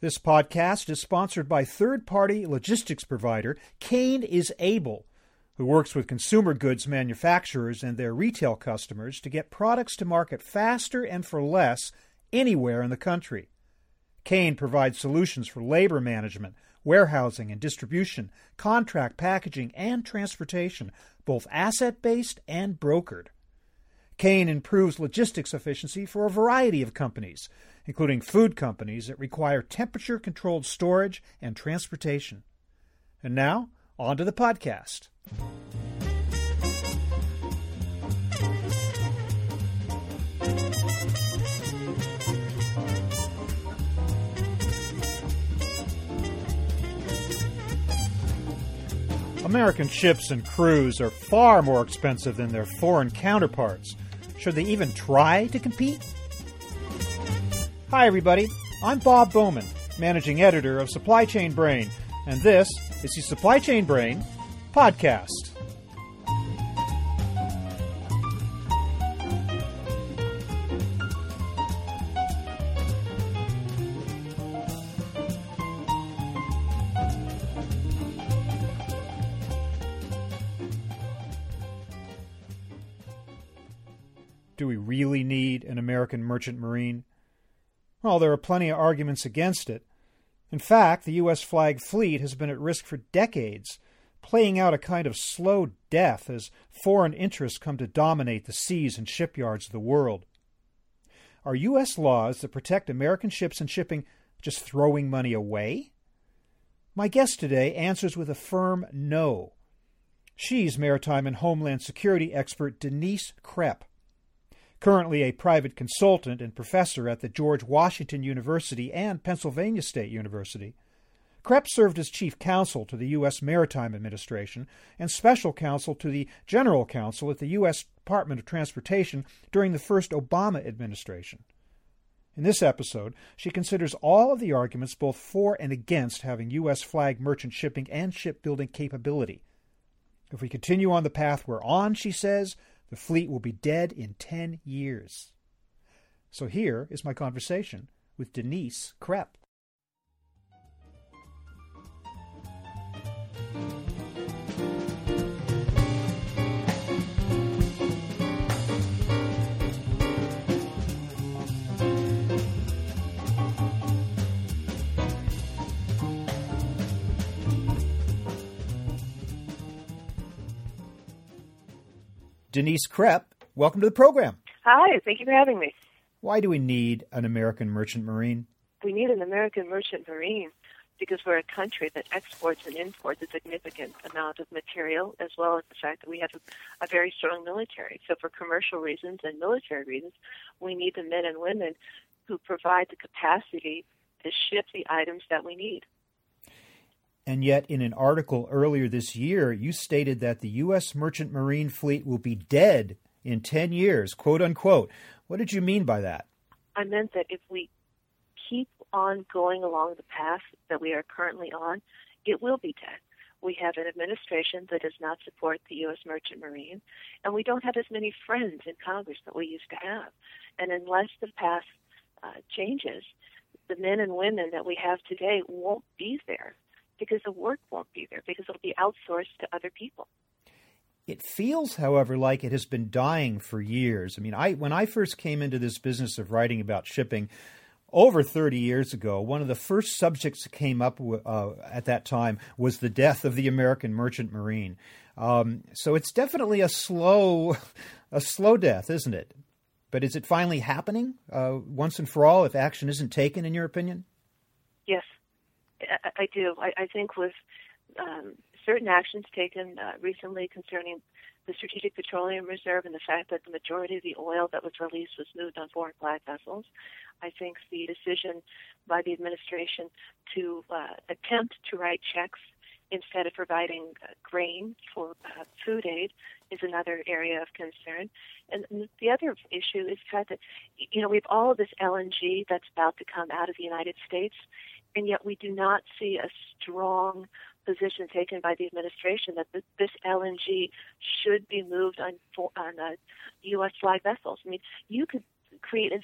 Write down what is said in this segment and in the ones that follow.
This podcast is sponsored by third party logistics provider Kane is Able, who works with consumer goods manufacturers and their retail customers to get products to market faster and for less anywhere in the country. Kane provides solutions for labor management, warehousing and distribution, contract packaging, and transportation, both asset based and brokered. Kane improves logistics efficiency for a variety of companies, including food companies that require temperature controlled storage and transportation. And now, on to the podcast. American ships and crews are far more expensive than their foreign counterparts. Should they even try to compete? Hi, everybody. I'm Bob Bowman, managing editor of Supply Chain Brain, and this is the Supply Chain Brain podcast. American merchant marine? Well, there are plenty of arguments against it. In fact, the U.S. flag fleet has been at risk for decades, playing out a kind of slow death as foreign interests come to dominate the seas and shipyards of the world. Are U.S. laws that protect American ships and shipping just throwing money away? My guest today answers with a firm no. She's maritime and homeland security expert Denise Krepp currently a private consultant and professor at the George Washington University and Pennsylvania State University. Krepp served as chief counsel to the U.S. Maritime Administration and special counsel to the general counsel at the U.S. Department of Transportation during the first Obama administration. In this episode, she considers all of the arguments both for and against having U.S. flag merchant shipping and shipbuilding capability. If we continue on the path we're on, she says, the fleet will be dead in 10 years. So here is my conversation with Denise Krepp. Denise Krepp, welcome to the program. Hi, thank you for having me. Why do we need an American merchant marine? We need an American merchant marine because we're a country that exports and imports a significant amount of material, as well as the fact that we have a, a very strong military. So, for commercial reasons and military reasons, we need the men and women who provide the capacity to ship the items that we need. And yet, in an article earlier this year, you stated that the U.S. merchant marine fleet will be dead in 10 years, quote unquote. What did you mean by that? I meant that if we keep on going along the path that we are currently on, it will be dead. We have an administration that does not support the U.S. merchant marine, and we don't have as many friends in Congress that we used to have. And unless the path uh, changes, the men and women that we have today won't be there because the work won't be there because it'll be outsourced to other people. It feels, however, like it has been dying for years. I mean, I when I first came into this business of writing about shipping over 30 years ago, one of the first subjects that came up uh, at that time was the death of the American merchant marine. Um, so it's definitely a slow, a slow death, isn't it? But is it finally happening uh, once and for all if action isn't taken, in your opinion? Yes, I, I do. I, I think with um, certain actions taken uh, recently concerning the Strategic Petroleum Reserve and the fact that the majority of the oil that was released was moved on foreign flag vessels. I think the decision by the administration to uh, attempt to write checks instead of providing uh, grain for uh, food aid is another area of concern. And the other issue is the fact that, you know, we have all of this LNG that's about to come out of the United States, and yet we do not see a strong position taken by the administration that this LNG should be moved on on uh, U.S. flag vessels. I mean, you could create a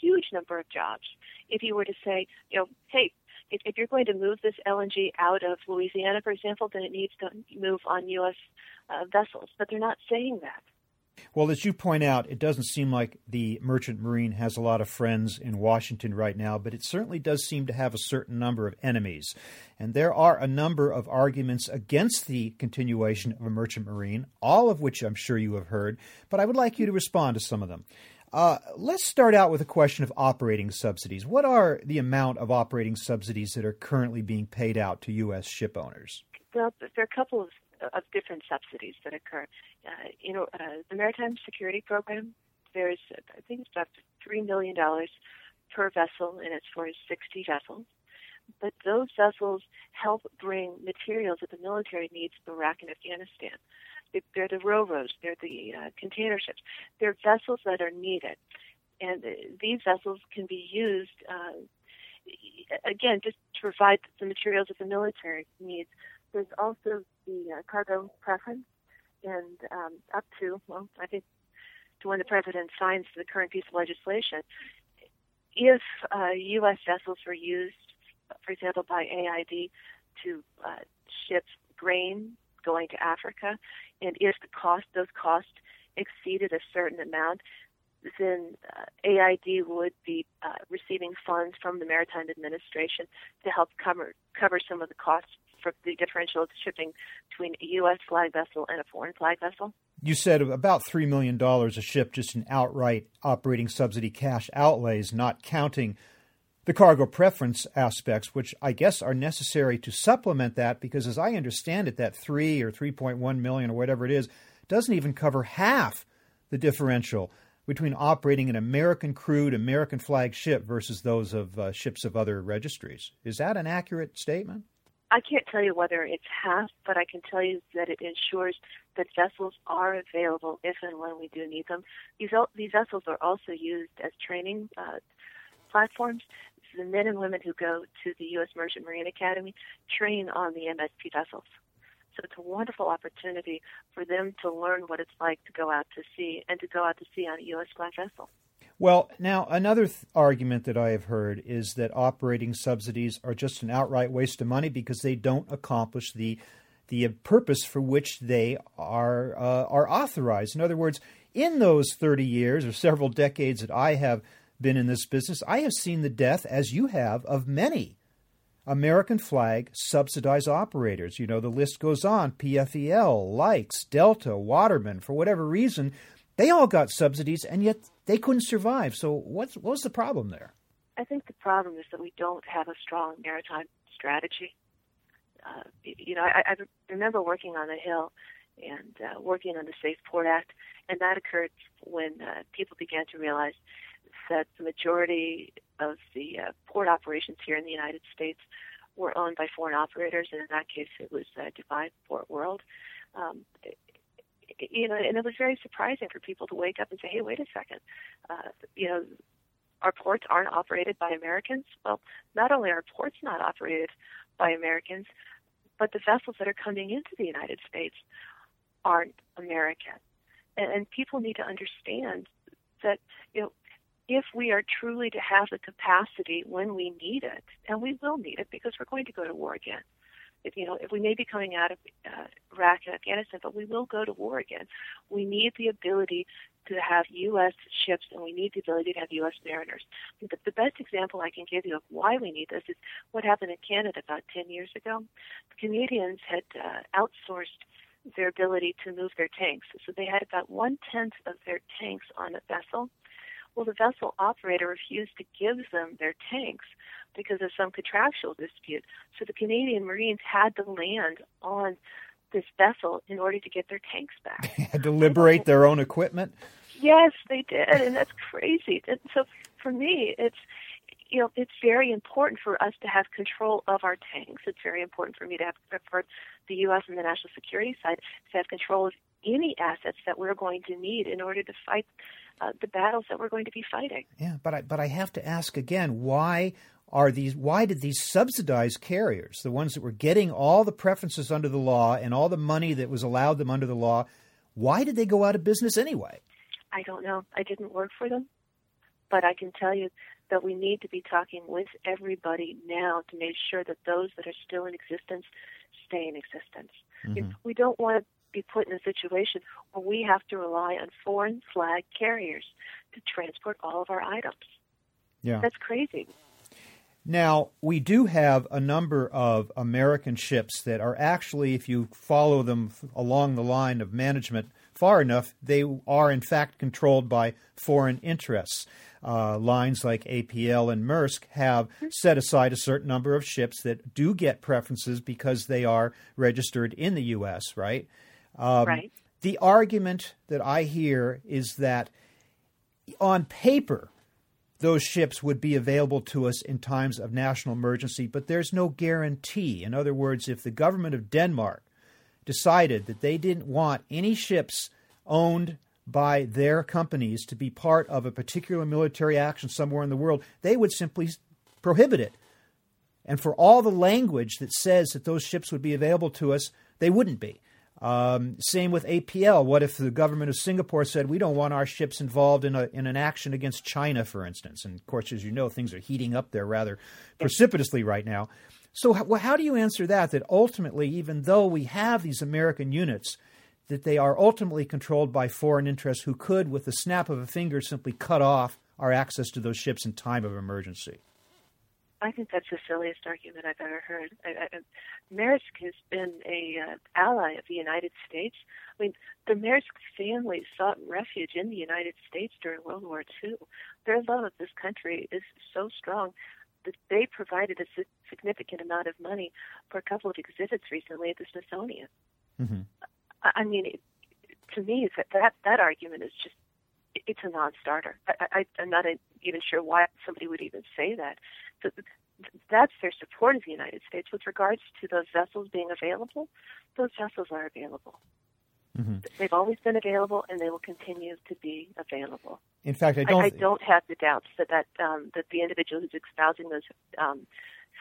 huge number of jobs if you were to say, you know, hey, if, if you're going to move this LNG out of Louisiana, for example, then it needs to move on U.S. Uh, vessels. But they're not saying that. Well, as you point out, it doesn't seem like the merchant marine has a lot of friends in Washington right now, but it certainly does seem to have a certain number of enemies. And there are a number of arguments against the continuation of a merchant marine, all of which I'm sure you have heard, but I would like you to respond to some of them. Uh, let's start out with a question of operating subsidies. What are the amount of operating subsidies that are currently being paid out to U.S. ship owners? Well, there are a couple of of different subsidies that occur. Uh, you know, uh, the Maritime Security Program, there's, I think it's about $3 million per vessel, and it's for 60 vessels. But those vessels help bring materials that the military needs to Iraq and Afghanistan. They're the railroads, they're the uh, container ships, they're vessels that are needed. And uh, these vessels can be used, uh, again, just to provide the materials that the military needs. There's also the uh, cargo preference, and um, up to, well, I think to when the president signs the current piece of legislation, if uh, U.S. vessels were used, for example, by AID to uh, ship grain going to Africa, and if the cost, those costs exceeded a certain amount, then uh, AID would be uh, receiving funds from the Maritime Administration to help cover cover some of the costs for the differential shipping between a U.S. flag vessel and a foreign flag vessel. You said about $3 million a ship just in outright operating subsidy cash outlays, not counting the cargo preference aspects, which I guess are necessary to supplement that, because as I understand it, that 3 or 3.1 million or whatever it is doesn't even cover half the differential between operating an American crewed, American flag ship versus those of uh, ships of other registries. Is that an accurate statement? I can't tell you whether it's half, but I can tell you that it ensures that vessels are available if and when we do need them. These, these vessels are also used as training uh, platforms. The men and women who go to the U.S. Merchant Marine Academy train on the MSP vessels. So it's a wonderful opportunity for them to learn what it's like to go out to sea and to go out to sea on a U.S. flag vessel. Well, now, another th- argument that I have heard is that operating subsidies are just an outright waste of money because they don't accomplish the the purpose for which they are uh, are authorized. In other words, in those 30 years or several decades that I have been in this business, I have seen the death, as you have, of many American flag subsidized operators. You know, the list goes on PFEL, Lykes, Delta, Waterman, for whatever reason, they all got subsidies, and yet they couldn't survive. So, what's, what was the problem there? I think the problem is that we don't have a strong maritime strategy. Uh, you know, I, I remember working on the Hill and uh, working on the Safe Port Act, and that occurred when uh, people began to realize that the majority of the uh, port operations here in the United States were owned by foreign operators, and in that case, it was uh, Dubai Port World. Um, you know, and it was very surprising for people to wake up and say, "Hey, wait a second, uh, you know, our ports aren't operated by Americans." Well, not only are ports not operated by Americans, but the vessels that are coming into the United States aren't American, and, and people need to understand that you know if we are truly to have the capacity when we need it, and we will need it because we're going to go to war again, if you know if we may be coming out of uh, Iraq and Afghanistan, but we will go to war again. We need the ability to have U.S. ships, and we need the ability to have U.S. mariners. The, the best example I can give you of why we need this is what happened in Canada about 10 years ago. The Canadians had uh, outsourced their ability to move their tanks, so they had about one tenth of their tanks on a vessel. Well, the vessel operator refused to give them their tanks because of some contractual dispute. So the Canadian Marines had to land on this vessel in order to get their tanks back. They had to liberate their own equipment. Yes, they did, and that's crazy. And so for me, it's you know it's very important for us to have control of our tanks. It's very important for me to have for the U.S. and the national security side to have control of any assets that we're going to need in order to fight uh, the battles that we're going to be fighting. Yeah, but I, but I have to ask again, why are these why did these subsidized carriers, the ones that were getting all the preferences under the law and all the money that was allowed them under the law, why did they go out of business anyway? I don't know. I didn't work for them, but I can tell you that we need to be talking with everybody now to make sure that those that are still in existence stay in existence. Mm-hmm. We don't want to be put in a situation where we have to rely on foreign flag carriers to transport all of our items. Yeah. That's crazy. Now, we do have a number of American ships that are actually, if you follow them along the line of management far enough, they are in fact controlled by foreign interests. Uh, lines like APL and Maersk have set aside a certain number of ships that do get preferences because they are registered in the U.S., right? Um, right. The argument that I hear is that on paper, those ships would be available to us in times of national emergency, but there's no guarantee. In other words, if the government of Denmark decided that they didn't want any ships owned by their companies to be part of a particular military action somewhere in the world, they would simply prohibit it. And for all the language that says that those ships would be available to us, they wouldn't be. Um, same with APL. What if the government of Singapore said we don't want our ships involved in a in an action against China, for instance? And of course, as you know, things are heating up there rather precipitously right now. So, how, how do you answer that? That ultimately, even though we have these American units, that they are ultimately controlled by foreign interests who could, with the snap of a finger, simply cut off our access to those ships in time of emergency. I think that's the silliest argument I've ever heard. I, I, Maersk has been a uh, ally of the United States. I mean, the Maersk family sought refuge in the United States during World War II. Their love of this country is so strong that they provided a significant amount of money for a couple of exhibits recently at the Smithsonian. Mm-hmm. I, I mean, it, to me, that, that that argument is just it's a non-starter. I, I, I'm not even sure why somebody would even say that. So that's their support of the United States. With regards to those vessels being available, those vessels are available. Mm-hmm. They've always been available, and they will continue to be available. In fact, I don't. I, I don't have the doubts that that um, that the individual who's espousing those um,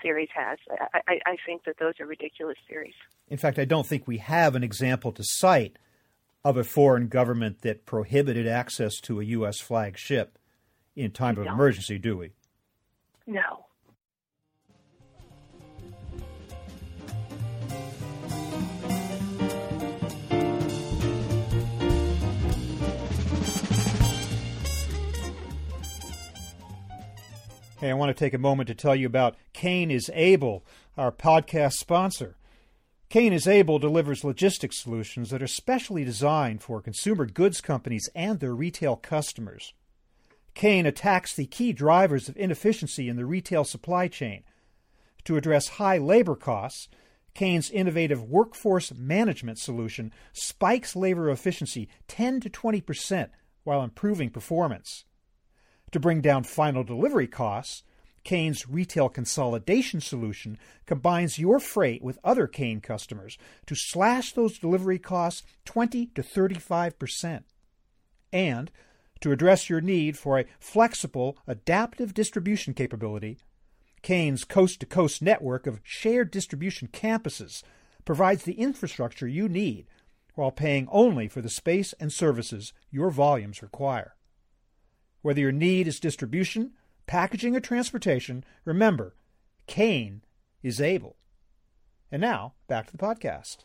theories has. I, I, I think that those are ridiculous theories. In fact, I don't think we have an example to cite of a foreign government that prohibited access to a U.S. flag ship in time we of don't. emergency, do we? No. Hey, I want to take a moment to tell you about Kane is Able, our podcast sponsor. Kane is Able delivers logistics solutions that are specially designed for consumer goods companies and their retail customers. Kane attacks the key drivers of inefficiency in the retail supply chain. To address high labor costs, Kane's innovative workforce management solution spikes labor efficiency 10 to 20 percent while improving performance. To bring down final delivery costs, Kane's retail consolidation solution combines your freight with other Kane customers to slash those delivery costs 20 to 35 percent. And to address your need for a flexible, adaptive distribution capability, Kane's coast to coast network of shared distribution campuses provides the infrastructure you need while paying only for the space and services your volumes require. Whether your need is distribution, packaging, or transportation, remember, Kane is able. And now, back to the podcast.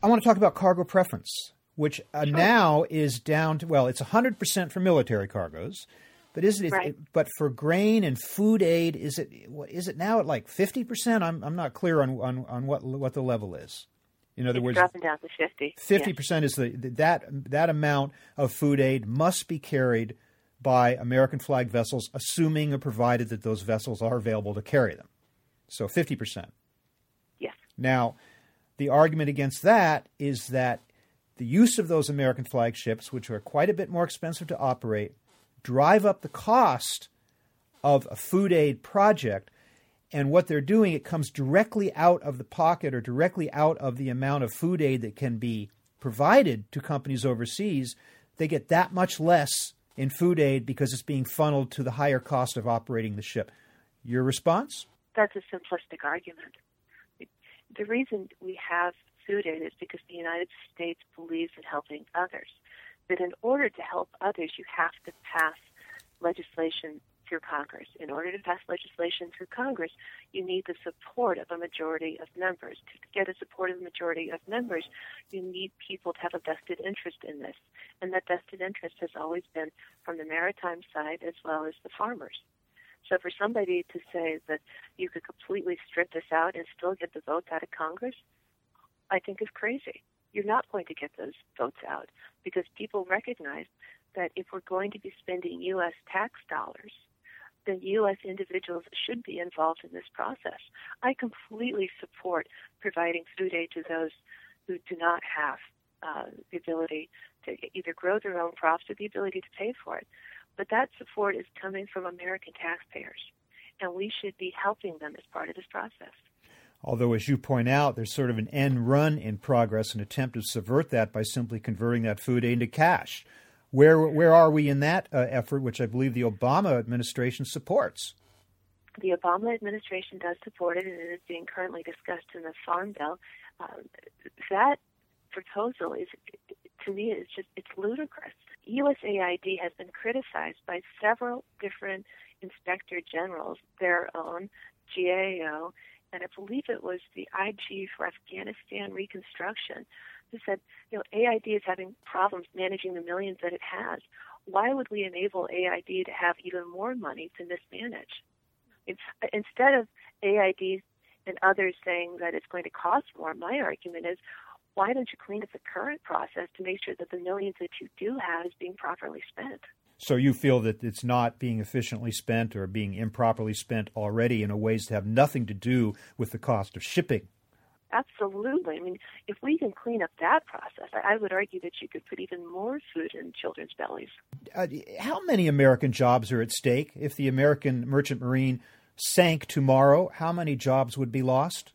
I want to talk about cargo preference, which uh, now is down to, well, it's 100% for military cargoes. But is it? Right. But for grain and food aid, is it? Is it now at like fifty percent? I'm I'm not clear on, on on what what the level is. In other it's words, dropping down to fifty. Fifty percent is the that that amount of food aid must be carried by American flag vessels, assuming or provided that those vessels are available to carry them. So fifty percent. Yes. Now, the argument against that is that the use of those American flag ships, which are quite a bit more expensive to operate, drive up the cost of a food aid project. And what they're doing, it comes directly out of the pocket or directly out of the amount of food aid that can be provided to companies overseas. They get that much less in food aid because it's being funneled to the higher cost of operating the ship. Your response? that's a simplistic argument. The reason we have food aid is because the United States believes in helping others. That in order to help others, you have to pass legislation through Congress. In order to pass legislation through Congress, you need the support of a majority of members. To get a support of a majority of members, you need people to have a vested interest in this. And that vested interest has always been from the maritime side as well as the farmers. So for somebody to say that you could completely strip this out and still get the votes out of Congress, I think is crazy. You're not going to get those votes out because people recognize that if we're going to be spending U.S. tax dollars then U.S. individuals should be involved in this process. I completely support providing food aid to those who do not have uh, the ability to either grow their own crops or the ability to pay for it. But that support is coming from American taxpayers, and we should be helping them as part of this process. Although, as you point out, there's sort of an end run in progress, an attempt to subvert that by simply converting that food aid into cash. Where where are we in that uh, effort, which I believe the Obama administration supports? The Obama administration does support it, and it is being currently discussed in the Farm Bill. Um, that proposal is, to me, is just it's ludicrous. USAID has been criticized by several different inspector generals, their own GAO, and I believe it was the IG for Afghanistan Reconstruction, who said, you know, AID is having problems managing the millions that it has. Why would we enable AID to have even more money to mismanage? Instead of AID and others saying that it's going to cost more, my argument is why don't you clean up the current process to make sure that the millions that you do have is being properly spent? So you feel that it's not being efficiently spent or being improperly spent already in a ways that have nothing to do with the cost of shipping Absolutely. I mean, if we can clean up that process, I would argue that you could put even more food in children's bellies. Uh, how many American jobs are at stake? If the American Merchant Marine sank tomorrow, how many jobs would be lost?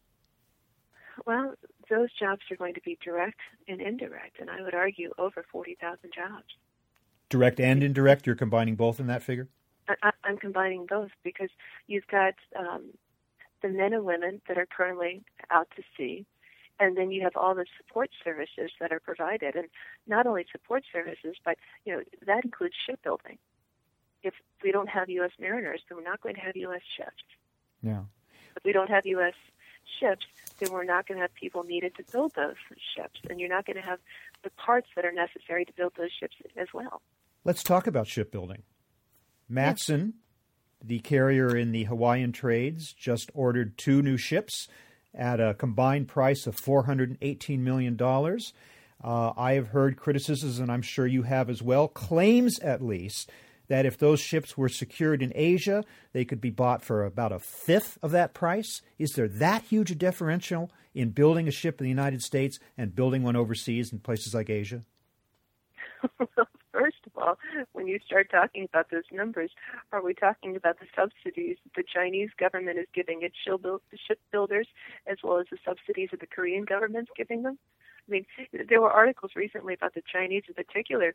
Well, those jobs are going to be direct and indirect, and I would argue over 40,000 jobs. Direct and indirect? You're combining both in that figure? I, am combining both because you've got um, the men and women that are currently out to sea, and then you have all the support services that are provided, and not only support services, but you know that includes shipbuilding. If we don't have U.S. mariners, then we're not going to have U.S. ships. Yeah. If we don't have U.S. ships, then we're not going to have people needed to build those ships, and you're not going to have the parts that are necessary to build those ships as well. Let's talk about shipbuilding. Matson the carrier in the Hawaiian trades just ordered two new ships at a combined price of $418 million. Uh, I have heard criticisms, and I'm sure you have as well, claims at least, that if those ships were secured in Asia, they could be bought for about a fifth of that price. Is there that huge a differential in building a ship in the United States and building one overseas in places like Asia? All, when you start talking about those numbers, are we talking about the subsidies the Chinese government is giving its shipbuilders as well as the subsidies that the Korean government's giving them? I mean, there were articles recently about the Chinese in particular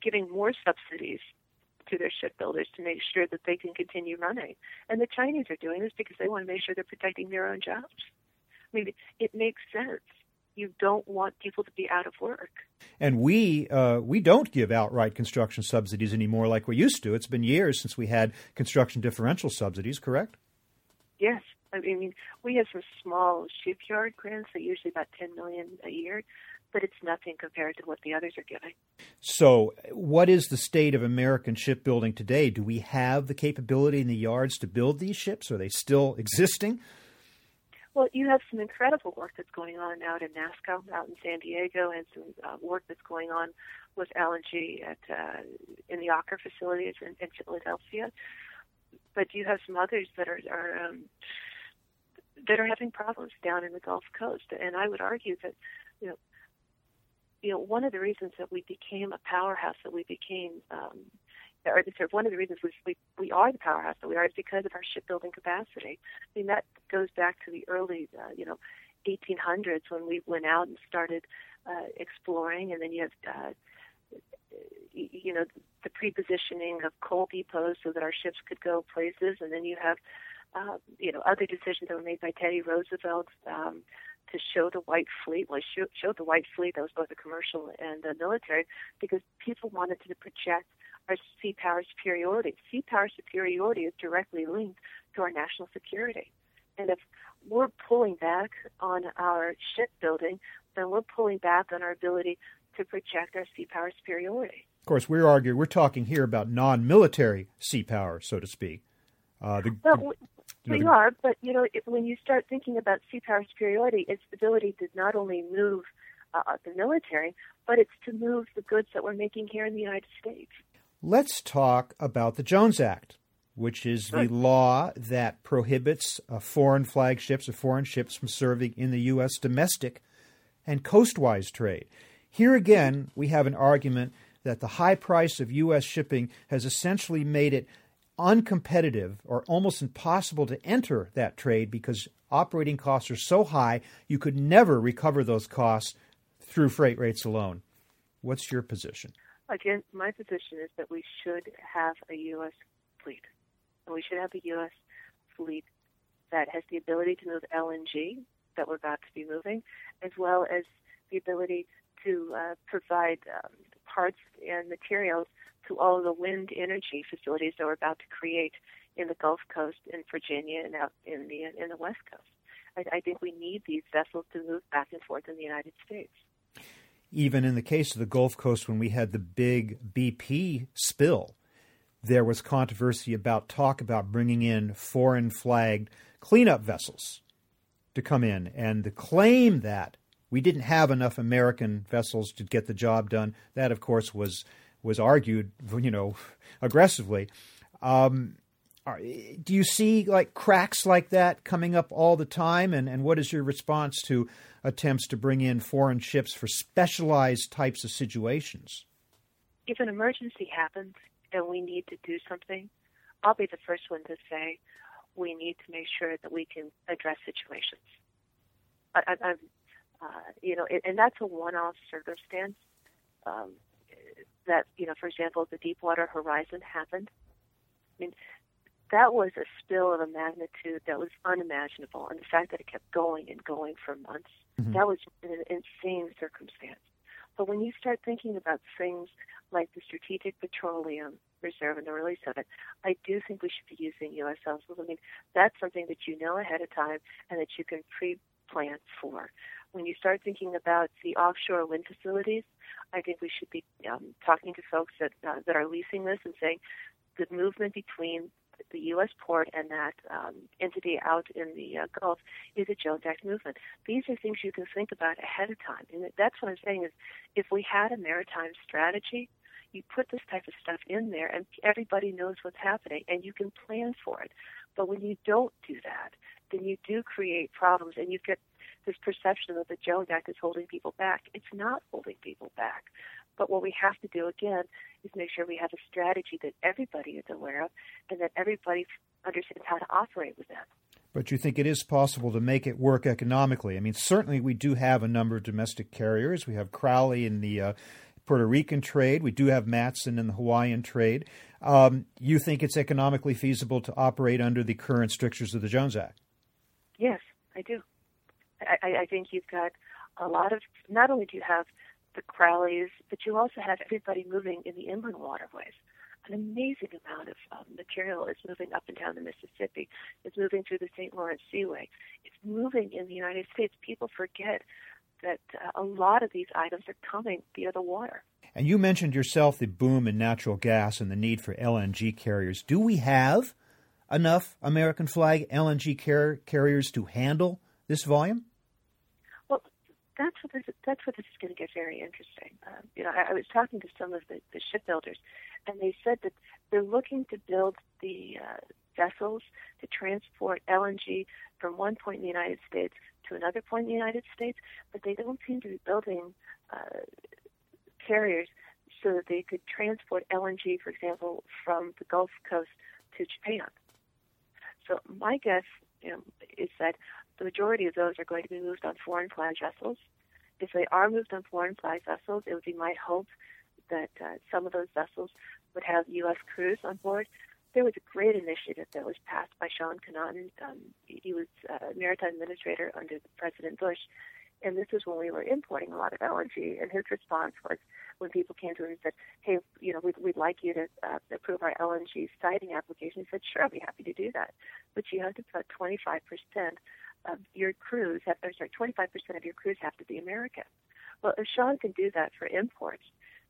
giving more subsidies to their shipbuilders to make sure that they can continue running. And the Chinese are doing this because they want to make sure they're protecting their own jobs. I mean, it makes sense you don't want people to be out of work. And we uh, we don't give outright construction subsidies anymore like we used to. It's been years since we had construction differential subsidies. Correct? Yes. I mean, we have some small shipyard grants that usually about ten million a year, but it's nothing compared to what the others are giving. So, what is the state of American shipbuilding today? Do we have the capability in the yards to build these ships? Are they still existing? Well, you have some incredible work that's going on out in NASSCO, out in San Diego, and some uh, work that's going on with LNG at uh, in the Aker facilities in, in Philadelphia. But you have some others that are, are um, that are having problems down in the Gulf Coast, and I would argue that you know, you know, one of the reasons that we became a powerhouse, that we became um, or sort of one of the reasons we, we, we are the powerhouse that we are is because of our shipbuilding capacity. I mean, that goes back to the early, uh, you know, 1800s when we went out and started uh, exploring, and then you have, uh, you know, the pre-positioning of coal depots so that our ships could go places, and then you have uh, you know, other decisions that were made by Teddy Roosevelt um, to show the white fleet, well, show, show the white fleet that was both a commercial and a military, because people wanted to project our sea power superiority. Sea power superiority is directly linked to our national security. And if we're pulling back on our shipbuilding, then we're pulling back on our ability to project our sea power superiority. Of course, we're arguing, we're talking here about non military sea power, so to speak. Uh, the, well, we are, but you know, it, when you start thinking about sea power superiority, its ability to not only move uh, the military, but it's to move the goods that we're making here in the United States. Let's talk about the Jones Act, which is the law that prohibits uh, foreign flagships or foreign ships from serving in the U.S. domestic and coastwise trade. Here again, we have an argument that the high price of U.S. shipping has essentially made it uncompetitive or almost impossible to enter that trade because operating costs are so high you could never recover those costs through freight rates alone. What's your position? Again, my position is that we should have a U.S. fleet. And we should have a U.S. fleet that has the ability to move LNG that we're about to be moving, as well as the ability to uh, provide um, parts and materials to all of the wind energy facilities that we're about to create in the Gulf Coast, in Virginia, and out in the in the West Coast. I, I think we need these vessels to move back and forth in the United States even in the case of the Gulf Coast, when we had the big BP spill, there was controversy about talk about bringing in foreign flagged cleanup vessels to come in. And the claim that we didn't have enough American vessels to get the job done, that of course was was argued, you know, aggressively. Um, do you see like cracks like that coming up all the time? And, and what is your response to attempts to bring in foreign ships for specialized types of situations? If an emergency happens and we need to do something, I'll be the first one to say we need to make sure that we can address situations. I, I, uh, you know, and that's a one-off circumstance. Um, that you know, for example, the Deepwater Horizon happened. I mean, that was a spill of a magnitude that was unimaginable. And the fact that it kept going and going for months, mm-hmm. that was an insane circumstance. But when you start thinking about things like the Strategic Petroleum Reserve and the release of it, I do think we should be using U.S. vessels. I mean, that's something that you know ahead of time and that you can pre-plan for. When you start thinking about the offshore wind facilities, I think we should be um, talking to folks that uh, that are leasing this and saying the movement between the U.S. port and that um, entity out in the uh, Gulf is a Jones Act movement. These are things you can think about ahead of time. And that's what I'm saying is if we had a maritime strategy, you put this type of stuff in there and everybody knows what's happening and you can plan for it. But when you don't do that, then you do create problems and you get this perception that the Jones Act is holding people back. It's not holding people back. But what we have to do again is make sure we have a strategy that everybody is aware of and that everybody understands how to operate with that. But you think it is possible to make it work economically? I mean, certainly we do have a number of domestic carriers. We have Crowley in the uh, Puerto Rican trade. We do have Matson in the Hawaiian trade. Um, you think it's economically feasible to operate under the current strictures of the Jones Act? Yes, I do. I, I think you've got a lot of. Not only do you have the Crowleys, but you also have everybody moving in the inland waterways. An amazing amount of um, material is moving up and down the Mississippi. It's moving through the St. Lawrence Seaway. It's moving in the United States. People forget that uh, a lot of these items are coming via the water. And you mentioned yourself the boom in natural gas and the need for LNG carriers. Do we have enough American flag LNG car- carriers to handle this volume? That's what this, that's what this is going to get very interesting. Um, you know, I, I was talking to some of the, the shipbuilders, and they said that they're looking to build the uh, vessels to transport LNG from one point in the United States to another point in the United States, but they don't seem to be building uh, carriers so that they could transport LNG, for example, from the Gulf Coast to Japan. So my guess you know, is that the majority of those are going to be moved on foreign flag vessels. If they are moved on foreign flag vessels, it would be my hope that uh, some of those vessels would have U.S. crews on board. there was a great initiative that was passed by Sean Connaughton. Um, he was uh, maritime administrator under President Bush, and this was when we were importing a lot of LNG. And his response was, when people came to him and said, "Hey, you know, we'd, we'd like you to uh, approve our LNG siting application," he said, "Sure, I'll be happy to do that, but you have to put 25 percent of your crews, have, or sorry, 25 percent of your crews have to be American." Well, if Sean can do that for imports,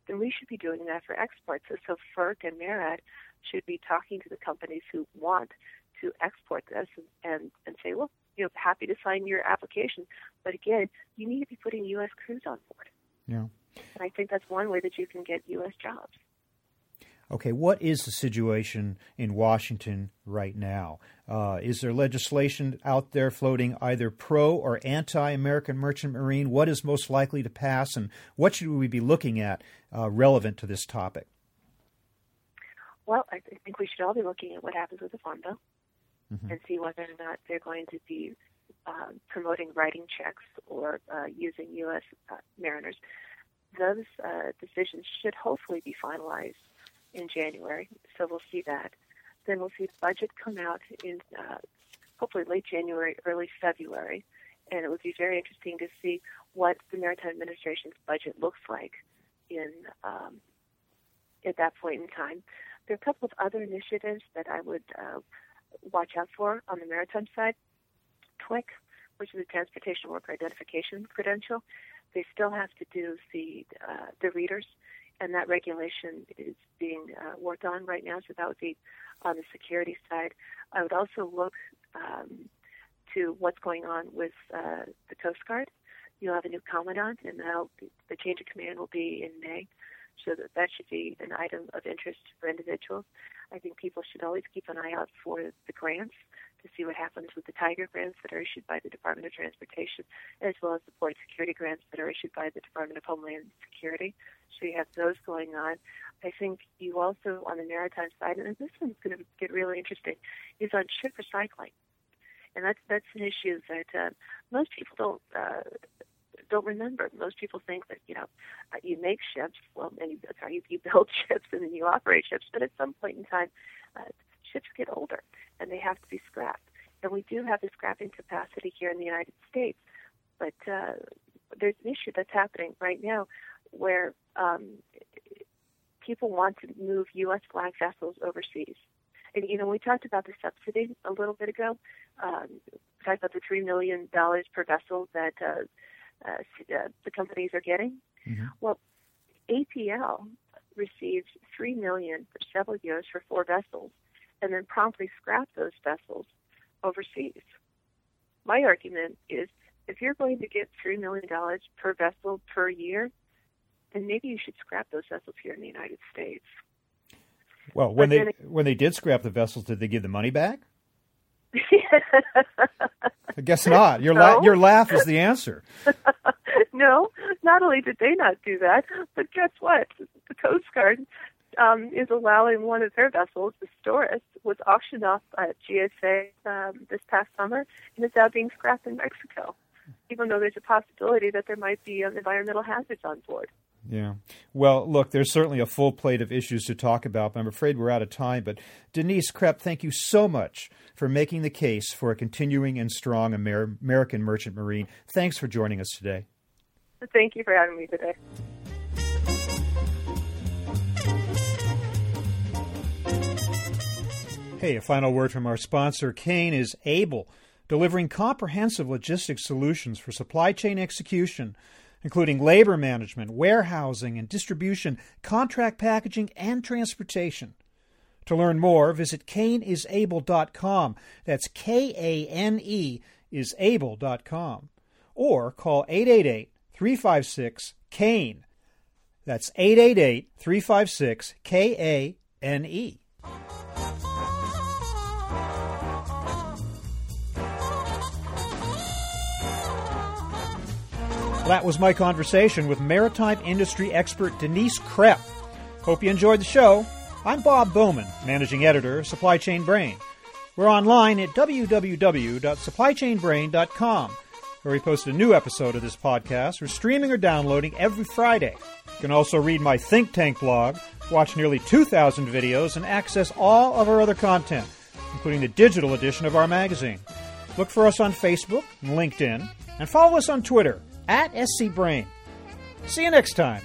then we should be doing that for exports. So, so FERC and MARAD should be talking to the companies who want to export this and, and, and say, well, you know, happy to sign your application. But again, you need to be putting U.S. crews on board. Yeah. And I think that's one way that you can get U.S. jobs. Okay, what is the situation in Washington right now? Uh, is there legislation out there floating either pro or anti American merchant marine? What is most likely to pass, and what should we be looking at uh, relevant to this topic? Well, I think we should all be looking at what happens with the Farm Bill mm-hmm. and see whether or not they're going to be uh, promoting writing checks or uh, using U.S. Uh, mariners. Those uh, decisions should hopefully be finalized in January, so we'll see that. Then we'll see the budget come out in uh, hopefully late January, early February, and it would be very interesting to see what the Maritime Administration's budget looks like in um, at that point in time. There are a couple of other initiatives that I would uh, watch out for on the maritime side. TWIC, which is a Transportation Worker Identification Credential, they still have to do the uh, the readers and that regulation is being uh, worked on right now. So that would be on the security side. I would also look um, to what's going on with uh, the Coast Guard. You'll have a new commandant, and the change of command will be in May. So that, that should be an item of interest for individuals. I think people should always keep an eye out for the grants to see what happens with the Tiger grants that are issued by the Department of Transportation, as well as the port security grants that are issued by the Department of Homeland Security. So you have those going on. I think you also, on the maritime side, and this one's going to get really interesting, is on ship recycling. And that's that's an issue that uh, most people don't uh, don't remember. Most people think that you know uh, you make ships, well, and you, you, you build ships and then you operate ships, but at some point in time, uh, ships get older and they have to be scrapped. And we do have the scrapping capacity here in the United States, but uh, there's an issue that's happening right now where um, people want to move U.S. flag vessels overseas. And you know, we talked about the subsidy a little bit ago. Um, we talked about the three million dollars per vessel that uh, uh, uh, the companies are getting. Mm-hmm. Well, APL received three million for several years for four vessels, and then promptly scrapped those vessels overseas. My argument is, if you're going to get three million dollars per vessel per year, then maybe you should scrap those vessels here in the United States. Well, when but they it, when they did scrap the vessels, did they give the money back? I guess not. Your no. la- your laugh is the answer. no, not only did they not do that, but guess what? The Coast Guard um, is allowing one of their vessels, the Storis, was auctioned off at GSA um, this past summer, and is now being scrapped in Mexico, even though there's a possibility that there might be um, environmental hazards on board. Yeah. Well, look, there's certainly a full plate of issues to talk about, but I'm afraid we're out of time. But Denise Krepp, thank you so much for making the case for a continuing and strong Amer- American merchant marine. Thanks for joining us today. Thank you for having me today. Hey, a final word from our sponsor. Kane is able, delivering comprehensive logistics solutions for supply chain execution including labor management, warehousing and distribution, contract packaging, and transportation. To learn more, visit kaneisable.com. That's K A N E is able.com. Or call 888 356 KANE. That's 888 356 K A N E. That was my conversation with maritime industry expert Denise Krepp. Hope you enjoyed the show. I'm Bob Bowman, managing editor Supply Chain Brain. We're online at www.supplychainbrain.com, where we post a new episode of this podcast We're streaming or downloading every Friday. You can also read my think tank blog, watch nearly 2,000 videos, and access all of our other content, including the digital edition of our magazine. Look for us on Facebook and LinkedIn, and follow us on Twitter at SCBrain. See you next time.